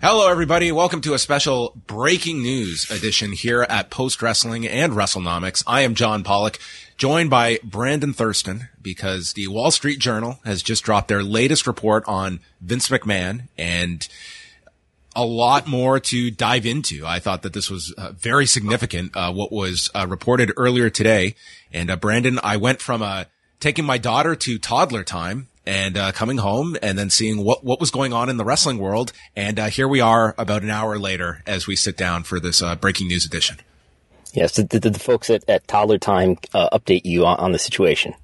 Hello, everybody. Welcome to a special breaking news edition here at Post Wrestling and WrestleNomics. I am John Pollock, joined by Brandon Thurston, because the Wall Street Journal has just dropped their latest report on Vince McMahon and a lot more to dive into. I thought that this was uh, very significant, uh, what was uh, reported earlier today. And uh, Brandon, I went from uh, taking my daughter to toddler time and uh, coming home and then seeing what, what was going on in the wrestling world. And uh, here we are about an hour later as we sit down for this uh, breaking news edition. Yes. Did, did the folks at, at Toddler Time uh, update you on, on, the situation?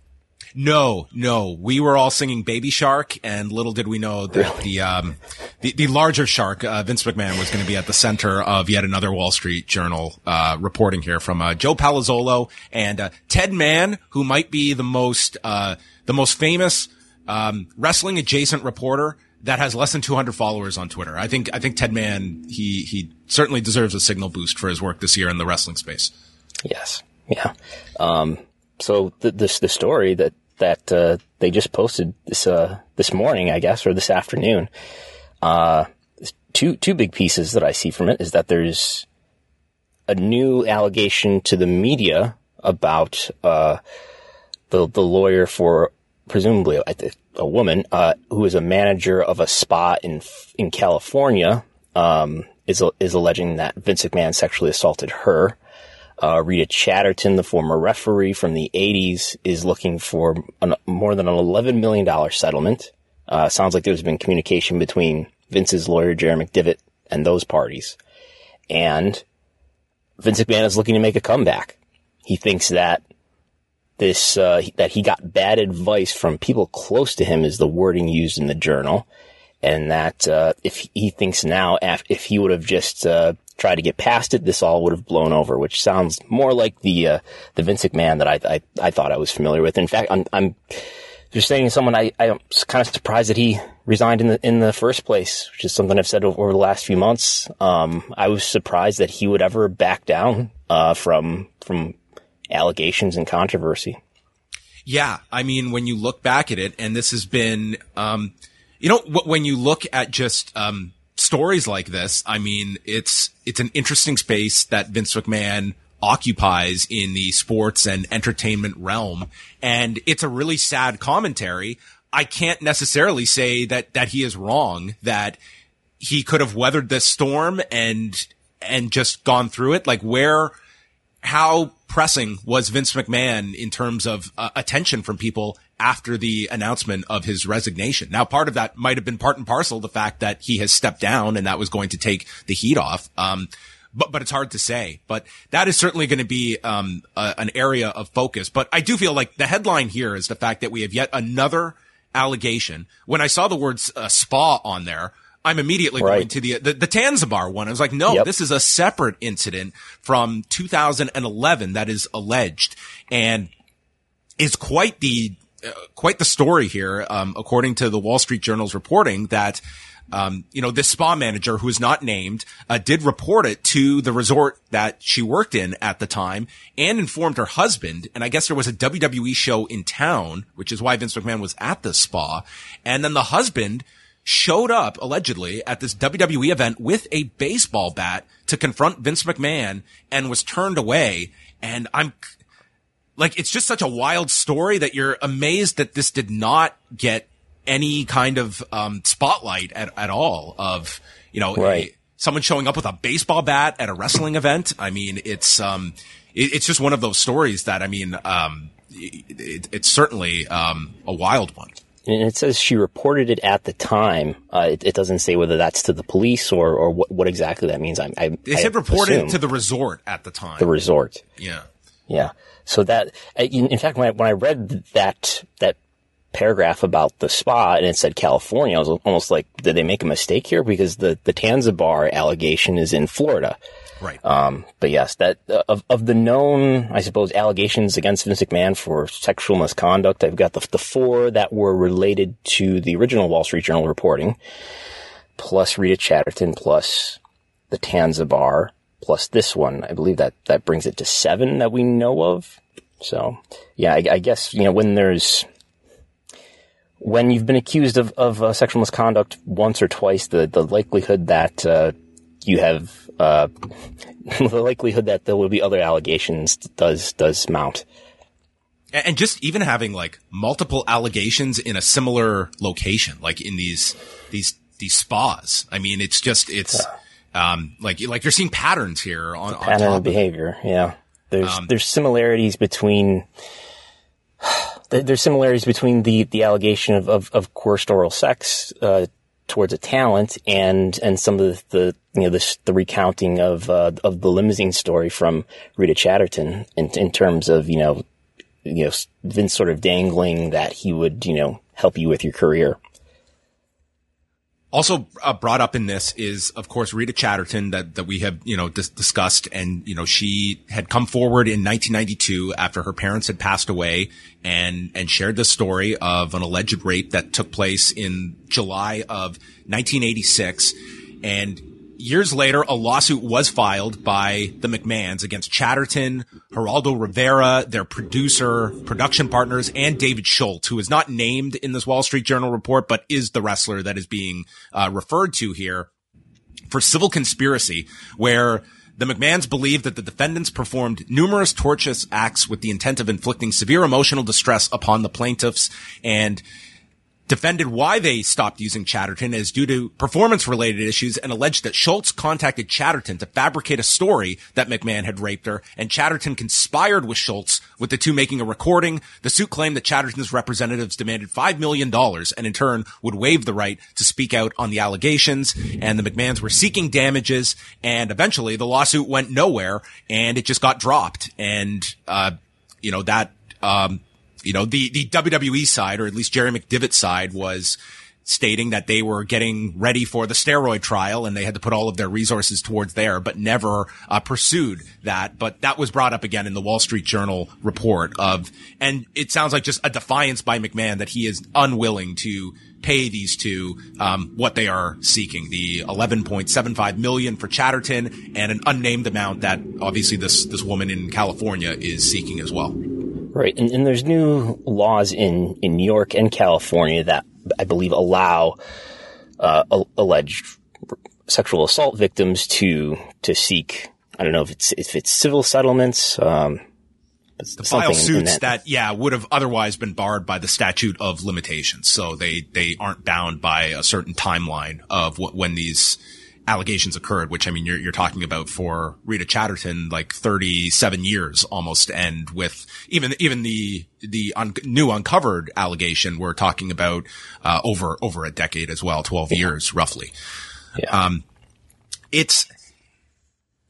No, no. We were all singing Baby Shark, and little did we know that really? the, um, the, the larger shark, uh, Vince McMahon, was going to be at the center of yet another Wall Street Journal uh, reporting here from Joe Palazzolo and Ted Mann, who might be the most the most famous um, wrestling adjacent reporter that has less than 200 followers on Twitter. I think I think Ted Mann he he certainly deserves a signal boost for his work this year in the wrestling space. Yes, yeah. Um, so the, this the story that that uh, they just posted this uh, this morning, I guess, or this afternoon. Uh, two two big pieces that I see from it is that there's a new allegation to the media about uh, the the lawyer for presumably a, a woman, uh, who is a manager of a spa in in California, um, is is alleging that Vince McMahon sexually assaulted her. Uh, Rita Chatterton, the former referee from the 80s, is looking for an, more than an $11 million settlement. Uh, sounds like there's been communication between Vince's lawyer, Jerry McDevitt, and those parties. And Vince McMahon is looking to make a comeback. He thinks that this uh, that he got bad advice from people close to him is the wording used in the journal, and that uh, if he thinks now if he would have just uh, tried to get past it, this all would have blown over, which sounds more like the uh, the Vince McMahon that I, I, I thought I was familiar with. In fact, I'm I'm just saying someone I I'm kind of surprised that he resigned in the in the first place, which is something I've said over, the last few months. Um, I was surprised that he would ever back down uh, from from allegations and controversy. Yeah. I mean, when you look back at it, and this has been, um, you know, when you look at just, um, stories like this, I mean, it's, it's an interesting space that Vince McMahon occupies in the sports and entertainment realm. And it's a really sad commentary. I can't necessarily say that, that he is wrong, that he could have weathered this storm and, and just gone through it. Like where, how pressing was Vince McMahon in terms of uh, attention from people after the announcement of his resignation? Now, part of that might have been part and parcel the fact that he has stepped down and that was going to take the heat off. Um, but but it's hard to say. But that is certainly going to be um, a, an area of focus. But I do feel like the headline here is the fact that we have yet another allegation. When I saw the words uh, spa on there, I'm immediately Right. going to the, the the Tanzabar one. I was like, no, Yep. this is a separate incident from 2011 that is alleged and is quite the uh, quite the story here. Um, according to the Wall Street Journal's reporting, that um, you know this spa manager who is not named uh, did report it to the resort that she worked in at the time and informed her husband. And I guess there was a WWE show in town, which is why Vince McMahon was at the spa. And then the husband showed up allegedly at this WWE event with a baseball bat to confront Vince McMahon and was turned away. And I'm like, it's just such a wild story that you're amazed that this did not get any kind of, um, spotlight at, at all of, you know, Right. a- someone showing up with a baseball bat at a wrestling event. I mean, it's, um, it, it's just one of those stories that, I mean, um, it, it's certainly, um, a wild one. And it says she reported it at the time. Uh, it, it doesn't say whether that's to the police or, or what, what exactly that means. I, I, They I said reported to the resort at the time. the resort. yeah. Yeah. So that, uh, in, fact, when I, when I read that, that paragraph about the spa and it said California, I was almost like, did they make a mistake here? Because the, the Tanzabar allegation is in Florida. Right. Um, but yes, that, uh, of, of the known, I suppose, allegations against Vince McMahon for sexual misconduct, I've got the, the four that were related to the original Wall Street Journal reporting, plus Rita Chatterton, plus the Tanzabar, plus this one. I believe that, that brings it to seven that we know of. So, yeah, I, I guess, you know, when there's, when you've been accused of, of uh, sexual misconduct once or twice, the, the likelihood that, uh, you have, uh, the likelihood that there will be other allegations does, does mount. And just even having like multiple allegations in a similar location, like in these, these, these spas. I mean, it's just, it's, um, like, like you're seeing patterns here on, on pattern of of behavior. Yeah. There's, there's similarities between, there's similarities between the, the allegation of, of, of coerced oral sex, uh, towards a talent and, and some of the, you know, the, the recounting of, uh, of the limousine story from Rita Chatterton in, in terms of, you know, you know, Vince sort of dangling that he would, you know, help you with your career. Also uh, brought up in this is, of course, Rita Chatterton that, that we have, you know, dis- discussed. And, you know, she had come forward in 1992 after her parents had passed away and, and shared the story of an alleged rape that took place in July of 1986. And years later, a lawsuit was filed by the McMahons against Chatterton, Geraldo Rivera, their producer, production partners, and David Schultz, who is not named in this Wall Street Journal report, but is the wrestler that is being uh, referred to here for civil conspiracy, where the McMahons believe that the defendants performed numerous tortious acts with the intent of inflicting severe emotional distress upon the plaintiffs and defended why they stopped using Chatterton as due to performance related issues and alleged that Schultz contacted Chatterton to fabricate a story that McMahon had raped her and Chatterton conspired with Schultz with the two making a recording. The suit claimed that Chatterton's representatives demanded $5 million and in turn would waive the right to speak out on the allegations and the McMahons were seeking damages and eventually the lawsuit went nowhere and it just got dropped and, uh, you know, that, um, you know, the, the WWE side, or at least Jerry McDevitt's side was stating that they were getting ready for the steroid trial and they had to put all of their resources towards there, but never uh, pursued that. But that was brought up again in the Wall Street Journal report of, and it sounds like just a defiance by McMahon that he is unwilling to pay these two um, what they are seeking the 11.75 million for Chatterton and an unnamed amount that obviously this this woman in California is seeking as well. Right, and, and there's new laws in, in New York and California that I believe allow uh, a- alleged sexual assault victims to to seek. I don't know if it's if it's civil settlements. Um, but file something in- in suits that. yeah would have otherwise been barred by the statute of limitations so they they aren't bound by a certain timeline of wh- when these allegations occurred which i mean you're, you're talking about for rita chatterton like 37 years almost and with even even the the un- new uncovered allegation we're talking about uh, over over a decade as well 12 years roughly Yeah. um it's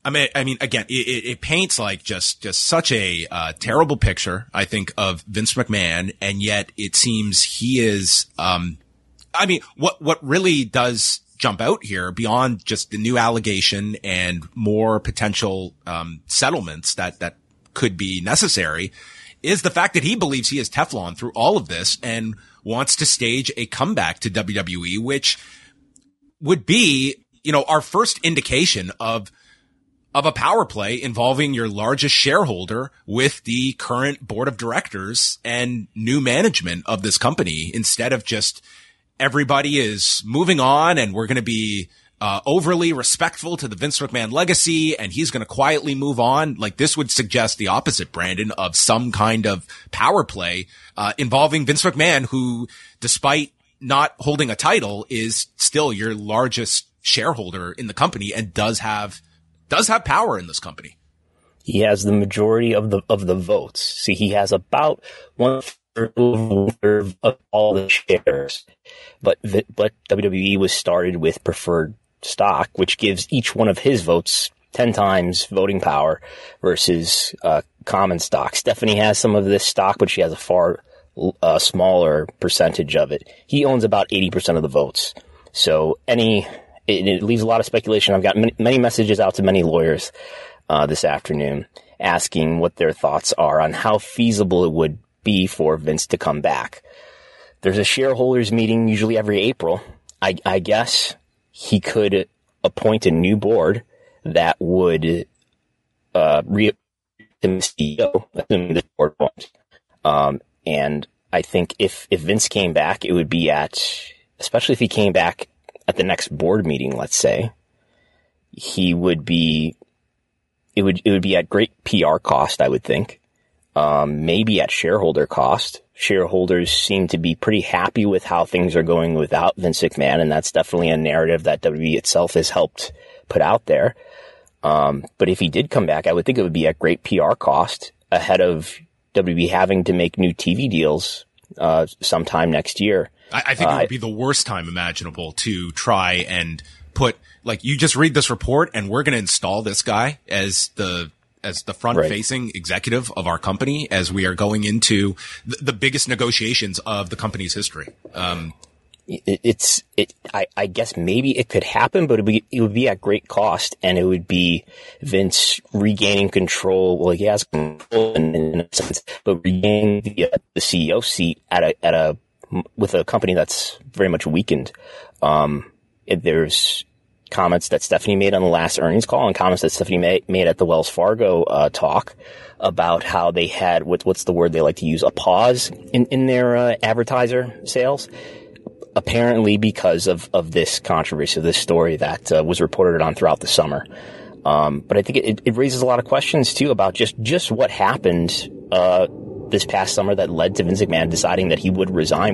I mean, I mean, again, it, it, it paints like just, just such a uh, terrible picture, I think, of Vince McMahon, and yet it seems he is. Um, I mean, what what really does jump out here beyond just the new allegation and more potential um, settlements that that could be necessary is the fact that he believes he is Teflon through all of this and wants to stage a comeback to WWE, which would be, you know, our first indication of of a power play involving your largest shareholder with the current board of directors and new management of this company instead of just everybody is moving on and we're going to be uh, overly respectful to the Vince McMahon legacy and he's going to quietly move on. Like this would suggest the opposite, Brandon, of some kind of power play, uh, involving Vince McMahon, who despite not holding a title is still your largest shareholder in the company and does have does have power in this company. He has the majority of the of the votes. See, he has about one third of all the shares, but but WWE was started with preferred stock, which gives each one of his votes ten times voting power versus uh, common stock. Stephanie has some of this stock, but she has a far uh, smaller percentage of it. He owns about eighty percent of the votes. So any it, it leaves a lot of speculation. I've got many, many messages out to many lawyers uh, this afternoon asking what their thoughts are on how feasible it would be for Vince to come back. There's a shareholders meeting usually every April. I, I guess he could appoint a new board that would uh, re him CEO, assuming the board won't. Um, and I think if if Vince came back, it would be at, especially if he came back at the next board meeting, let's say, he would be, it would, it would be at great PR cost, I would think. Um, maybe at shareholder cost. Shareholders seem to be pretty happy with how things are going without Vince McMahon, and that's definitely a narrative that WWE itself has helped put out there. Um, but if he did come back, I would think it would be at great PR cost ahead of WWE having to make new TV deals uh, sometime next year. I, I think uh, it would be the worst time imaginable to try and put like you just read this report and we're going to install this guy as the as the front facing right. executive of our company as we are going into the, the biggest negotiations of the company's history. Um, it, it's it. I, I, guess maybe it could happen, but it would, be, it would be at great cost, and it would be Vince regaining control. Well, he has control in, in a sense, but regaining the, uh, the CEO seat at a at a with a company that's very much weakened. Um, it, there's comments that Stephanie made on the last earnings call and comments that Stephanie made, made at the Wells Fargo uh, talk about how they had what, what's the word they like to use a pause in in their uh, advertiser sales. Apparently, because of of this controversy, this story that uh, was reported on throughout the summer. Um, but I think it, it, raises a lot of questions too about just just what happened uh, this past summer that led to Vince McMahon deciding that he would resign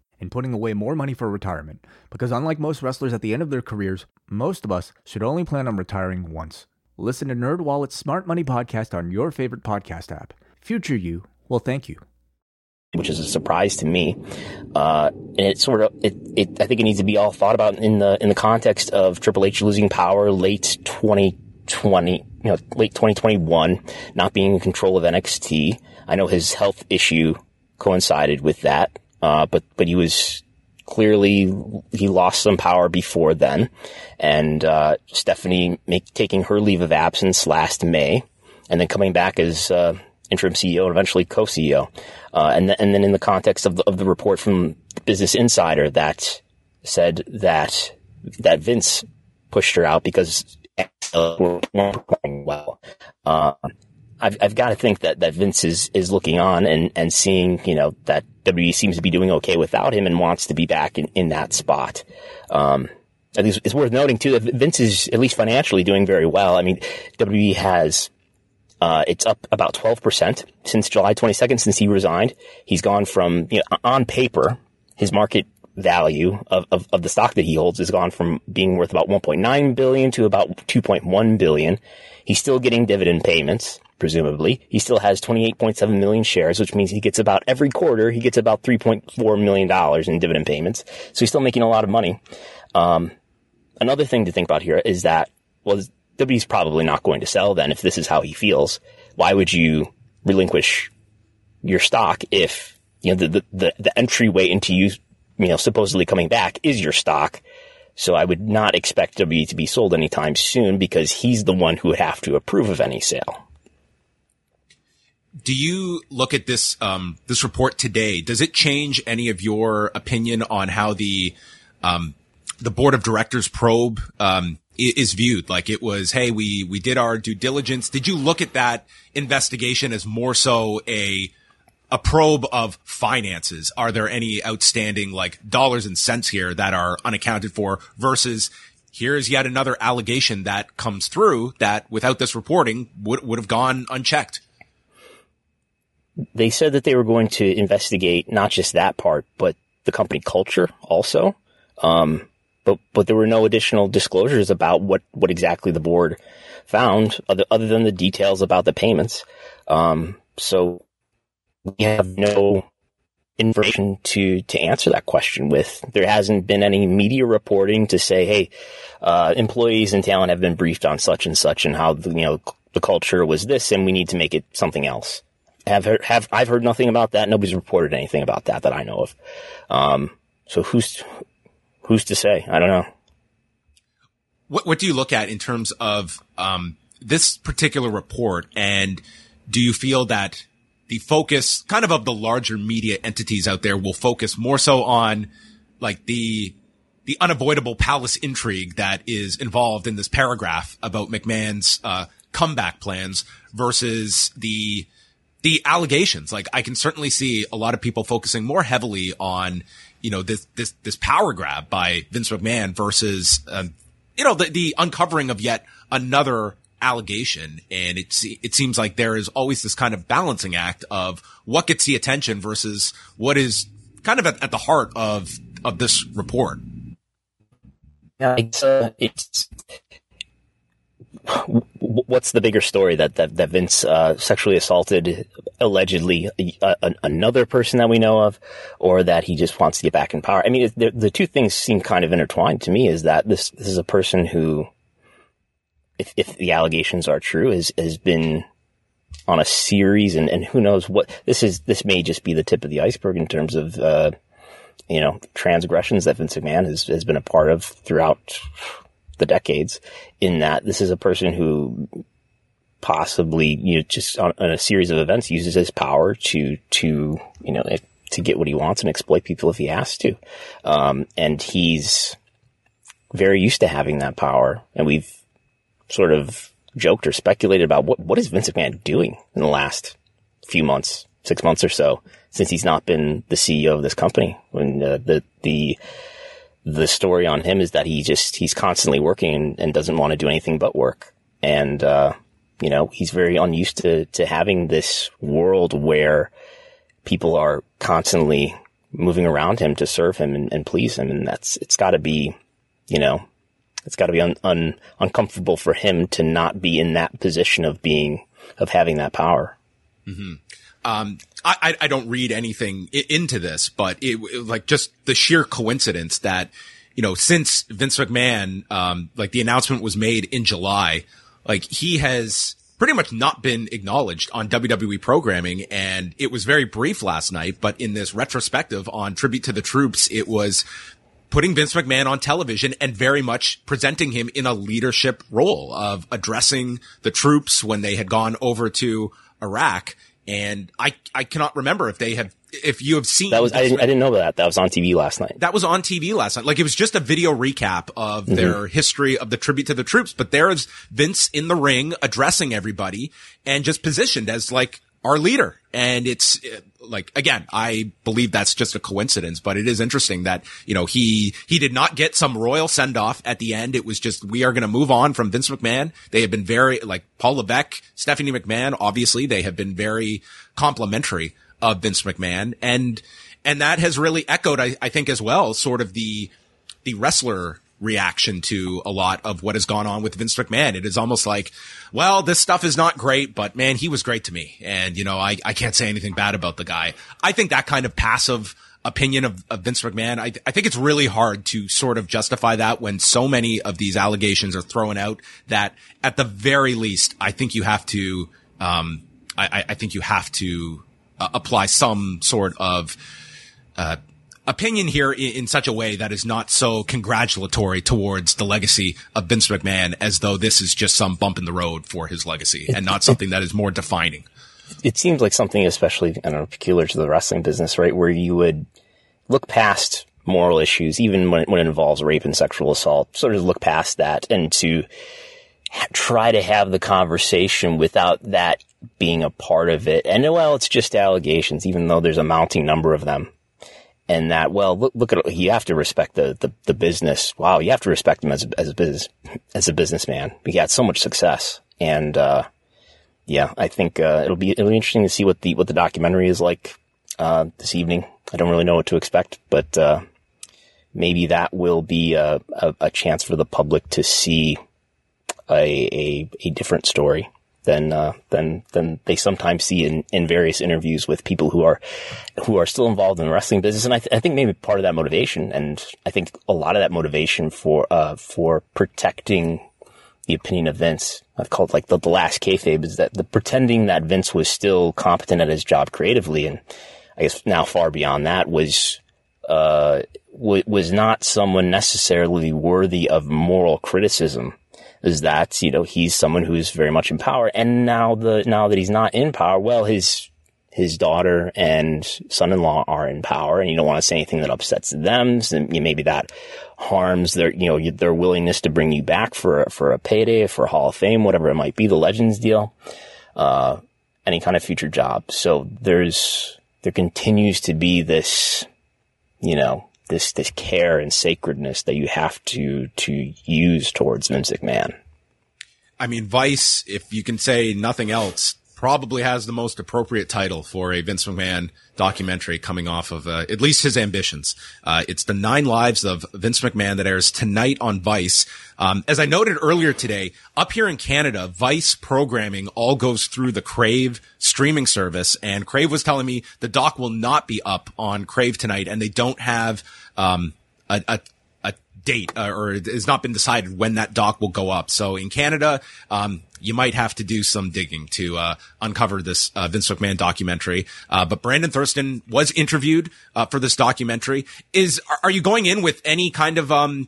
and putting away more money for retirement. Because unlike most wrestlers at the end of their careers, most of us should only plan on retiring once. Listen to NerdWallet's Smart Money Podcast on your favorite podcast app. Future you will thank you. Which is a surprise to me, uh, and it sort of it, it. I think it needs to be all thought about in the in the context of Triple H losing power late 2020, you know, late 2021, not being in control of NXT. I know his health issue coincided with that. Uh, but, but he was clearly, he lost some power before then. And, uh, Stephanie make, taking her leave of absence last May and then coming back as, uh, interim CEO and eventually co-CEO. Uh, and, th- and then in the context of the, of the report from Business Insider that said that, that Vince pushed her out because uh, well. I've, I've got to think that, that Vince is, is looking on and, and seeing, you know, that WWE seems to be doing okay without him and wants to be back in, in that spot. Um, it's worth noting too that Vince is at least financially doing very well. I mean, WWE has, uh, it's up about 12% since July 22nd, since he resigned. He's gone from, you know, on paper, his market value of, of, of the stock that he holds has gone from being worth about 1.9 billion to about 2.1 billion. He's still getting dividend payments, presumably. He still has 28.7 million shares, which means he gets about every quarter, he gets about 3.4 million dollars in dividend payments. So he's still making a lot of money. Um, another thing to think about here is that, well, W's probably not going to sell then if this is how he feels. Why would you relinquish your stock if, you know, the, the, the entryway into you, you know, supposedly coming back is your stock? So I would not expect W to be sold anytime soon because he's the one who would have to approve of any sale. Do you look at this um, this report today? Does it change any of your opinion on how the um, the board of directors probe um, is viewed? Like it was, hey, we we did our due diligence. Did you look at that investigation as more so a a probe of finances. Are there any outstanding like dollars and cents here that are unaccounted for versus here's yet another allegation that comes through that without this reporting would, would have gone unchecked? They said that they were going to investigate not just that part, but the company culture also. Um, but, but there were no additional disclosures about what, what exactly the board found other, other than the details about the payments. Um, so we have no information to to answer that question with. There hasn't been any media reporting to say, "Hey, uh, employees and talent have been briefed on such and such, and how you know the culture was this, and we need to make it something else." Have have I've heard nothing about that. Nobody's reported anything about that that I know of. Um, so who's who's to say? I don't know. What what do you look at in terms of um, this particular report, and do you feel that the focus kind of of the larger media entities out there will focus more so on like the the unavoidable palace intrigue that is involved in this paragraph about McMahon's uh, comeback plans versus the the allegations. Like I can certainly see a lot of people focusing more heavily on you know this this this power grab by Vince McMahon versus um, you know the the uncovering of yet another allegation. And it, it seems like there is always this kind of balancing act of what gets the attention versus what is kind of at, at the heart of, of this report. Yeah, it's, uh, it's, what's the bigger story that that, that Vince uh, sexually assaulted allegedly uh, another person that we know of, or that he just wants to get back in power? I mean, the, the two things seem kind of intertwined to me. Is that this this is a person who if, if the allegations are true, has, has been on a series and, and who knows what this is, this may just be the tip of the iceberg in terms of, uh, you know, transgressions that Vince McMahon has, has been a part of throughout the decades in that this is a person who possibly, you know, just on, on a series of events uses his power to, to, you know, to get what he wants and exploit people if he has to. Um, and he's very used to having that power. And we've, sort of joked or speculated about what, what is Vince McMahon doing in the last few months, six months or so, since he's not been the CEO of this company. When uh, the, the, the story on him is that he just, he's constantly working and, doesn't want to do anything but work. And, uh, you know, he's very unused to, to having this world where people are constantly moving around him to serve him and, and please him. And that's, it's gotta be, you know, it's got to be un, un, uncomfortable for him to not be in that position of being of having that power. Mm-hmm. Um, I, I don't read anything into this, but it, it, like just the sheer coincidence that you know since Vince McMahon, um, like the announcement was made in July, like he has pretty much not been acknowledged on WWE programming. And it was very brief last night, but in this retrospective on tribute to the troops, it was putting Vince McMahon on television and very much presenting him in a leadership role of addressing the troops when they had gone over to Iraq. And I, I cannot remember if they have, if you have seen that was, I didn't, I didn't know that. That was on TV last night. That was on TV last night. Like it was just a video recap of mm-hmm. their history of the tribute to the troops, but there is Vince in the ring addressing everybody and just positioned as like our leader. And it's uh, like, again, I believe that's just a coincidence, but it is interesting that, you know, he, he did not get some royal send off at the end. It was just, we are going to move on from Vince McMahon. They have been very, like Paul Levesque, Stephanie McMahon, obviously they have been very complimentary of Vince McMahon. And And that has really echoed, I, I think as well, sort of the, the wrestler reaction to a lot of what has gone on with Vince McMahon. It is almost like, well, this stuff is not great, but man, he was great to me. And, you know, I, I can't say anything bad about the guy. I think that kind of passive opinion of, of Vince McMahon, I, I think it's really hard to sort of justify that when so many of these allegations are thrown out that at the very least, I think you have to, um, I, I think you have to uh, apply some sort of, uh, opinion here in, in, such a way that is not so congratulatory towards the legacy of Vince McMahon as though this is just some bump in the road for his legacy and not something that is more defining it seems like something especially, I don't know, peculiar to the wrestling business, right? Where you would look past moral issues, even when, when it involves rape and sexual assault, sort of look past that and to ha- try to have the conversation without that being a part of it. And well, it's just allegations, even though there's a mounting number of them. And that, well, look, look at. You have to respect the, the, the business. Wow. You have to respect him as a, as a business, as a businessman. He had so much success. And, uh, yeah, I think uh, it'll be it'll be interesting to see what the what the documentary is like uh, this evening. I don't really know what to expect, but uh, maybe that will be a, a, a, chance for the public to see a a, a different story than uh, than than they sometimes see in, in various interviews with people who are who are still involved in the wrestling business. And I, th- I think maybe part of that motivation, and I think a lot of that motivation for uh, for protecting the opinion of Vince. I've called like the, the last kayfabe is that the pretending that Vince was still competent at his job creatively, and I guess now far beyond that was uh, was not someone necessarily worthy of moral criticism. Is that you know he's someone who is very much in power, and now the now that he's not in power, well, his his daughter and son-in-law are in power and you don't want to say anything that upsets them. So maybe that harms their, you know, their willingness to bring you back for, for a payday, for Hall of Fame, whatever it might be, the Legends deal, uh, any kind of future job. So there's, there continues to be this, you know, this, this care and sacredness that you have to, to use towards Vince McMahon. I mean, Vice, if you can say nothing else, probably has the most appropriate title for a Vince McMahon documentary coming off of uh, at least his ambitions. Uh, it's the nine lives of Vince McMahon that airs tonight on Vice. Um, as I noted earlier today, up here in Canada, Vice programming all goes through the Crave streaming service, and Crave was telling me the doc will not be up on Crave tonight, and they don't have um, a, a date uh, or it has not been decided when that doc will go up. So in Canada, um, you might have to do some digging to uh, uncover this uh, Vince McMahon documentary. Uh, but Brandon Thurston was interviewed uh, for this documentary. Is are you going in with any kind of um,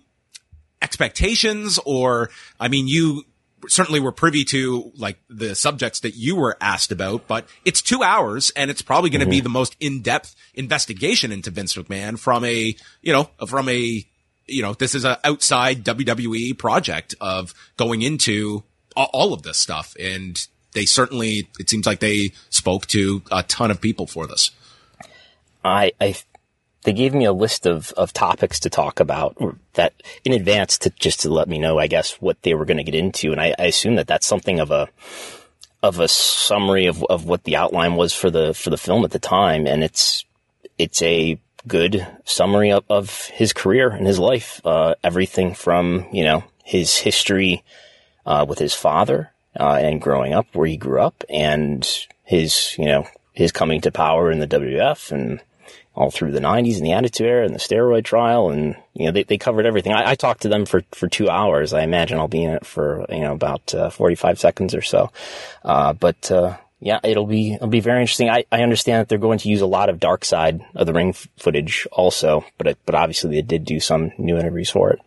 expectations, or I mean, you certainly were privy to like the subjects that you were asked about, but it's two hours and it's probably going to mm-hmm. be the most in-depth investigation into Vince McMahon from a, you know, from a, you know, this is an outside WWE project of going into all of this stuff. And they certainly, it seems like they spoke to a ton of people for this. I, I, they gave me a list of, of topics to talk about that in advance to just to let me know, I guess, what they were going to get into. And I, I assume that that's something of a, of a summary of, of what the outline was for the, for the film at the time. And it's, it's a good summary of, of his career and his life. Uh, everything from, you know, his history, uh, with his father uh, and growing up where he grew up, and his you know his coming to power in the WWF and all through the 90s and the Attitude Era and the steroid trial. And, you know, they, they covered everything. I, I talked to them for, for two hours. I imagine I'll be in it for, you know, about uh, 45 seconds or so. Uh, but, uh, yeah, it'll be, it'll be very interesting. I, I understand that they're going to use a lot of dark side of the ring f- footage also, but, it, but obviously they did do some new interviews for it.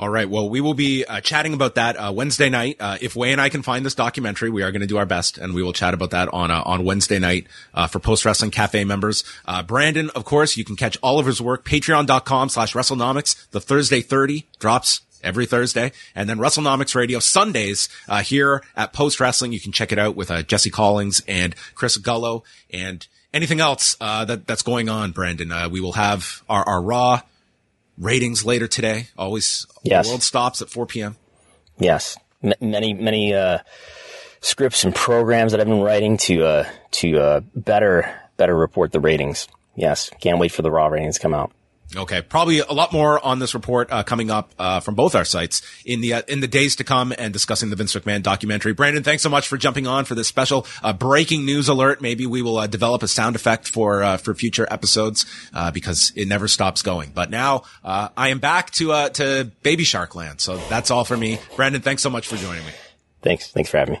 All right. Well, we will be uh, chatting about that uh, Wednesday night. Uh, if Wai and I can find this documentary, we are going to do our best, and we will chat about that on uh, on Wednesday night uh, for Post Wrestling Cafe members. Uh, Brandon, of course, you can catch all of his work patreon.com slash WrestleNomics. The Thursday 30 drops every Thursday, and then WrestleNomics Radio Sundays here at Post Wrestling. You can check it out with Jesse Collins and Chris Gullo and anything else that that's going on. Brandon, we will have our, our Raw ratings later today. Always, yes. the world stops at 4 p.m. Yes. M- many, many, uh, scripts and programs that I've been writing to, uh, to, uh, better, better report the ratings. yes, can't wait for the raw ratings to come out. Okay, probably a lot more on this report uh, coming up uh, from both our sites in the uh, in the days to come and discussing the Vince McMahon documentary. Brandon, thanks so much for jumping on for this special uh, breaking news alert. Maybe we will uh, develop a sound effect for uh, for future episodes because it never stops going. But now I am back to uh to Baby Shark Land, so that's all for me. Brandon, thanks so much for joining me. Thanks, thanks for having me.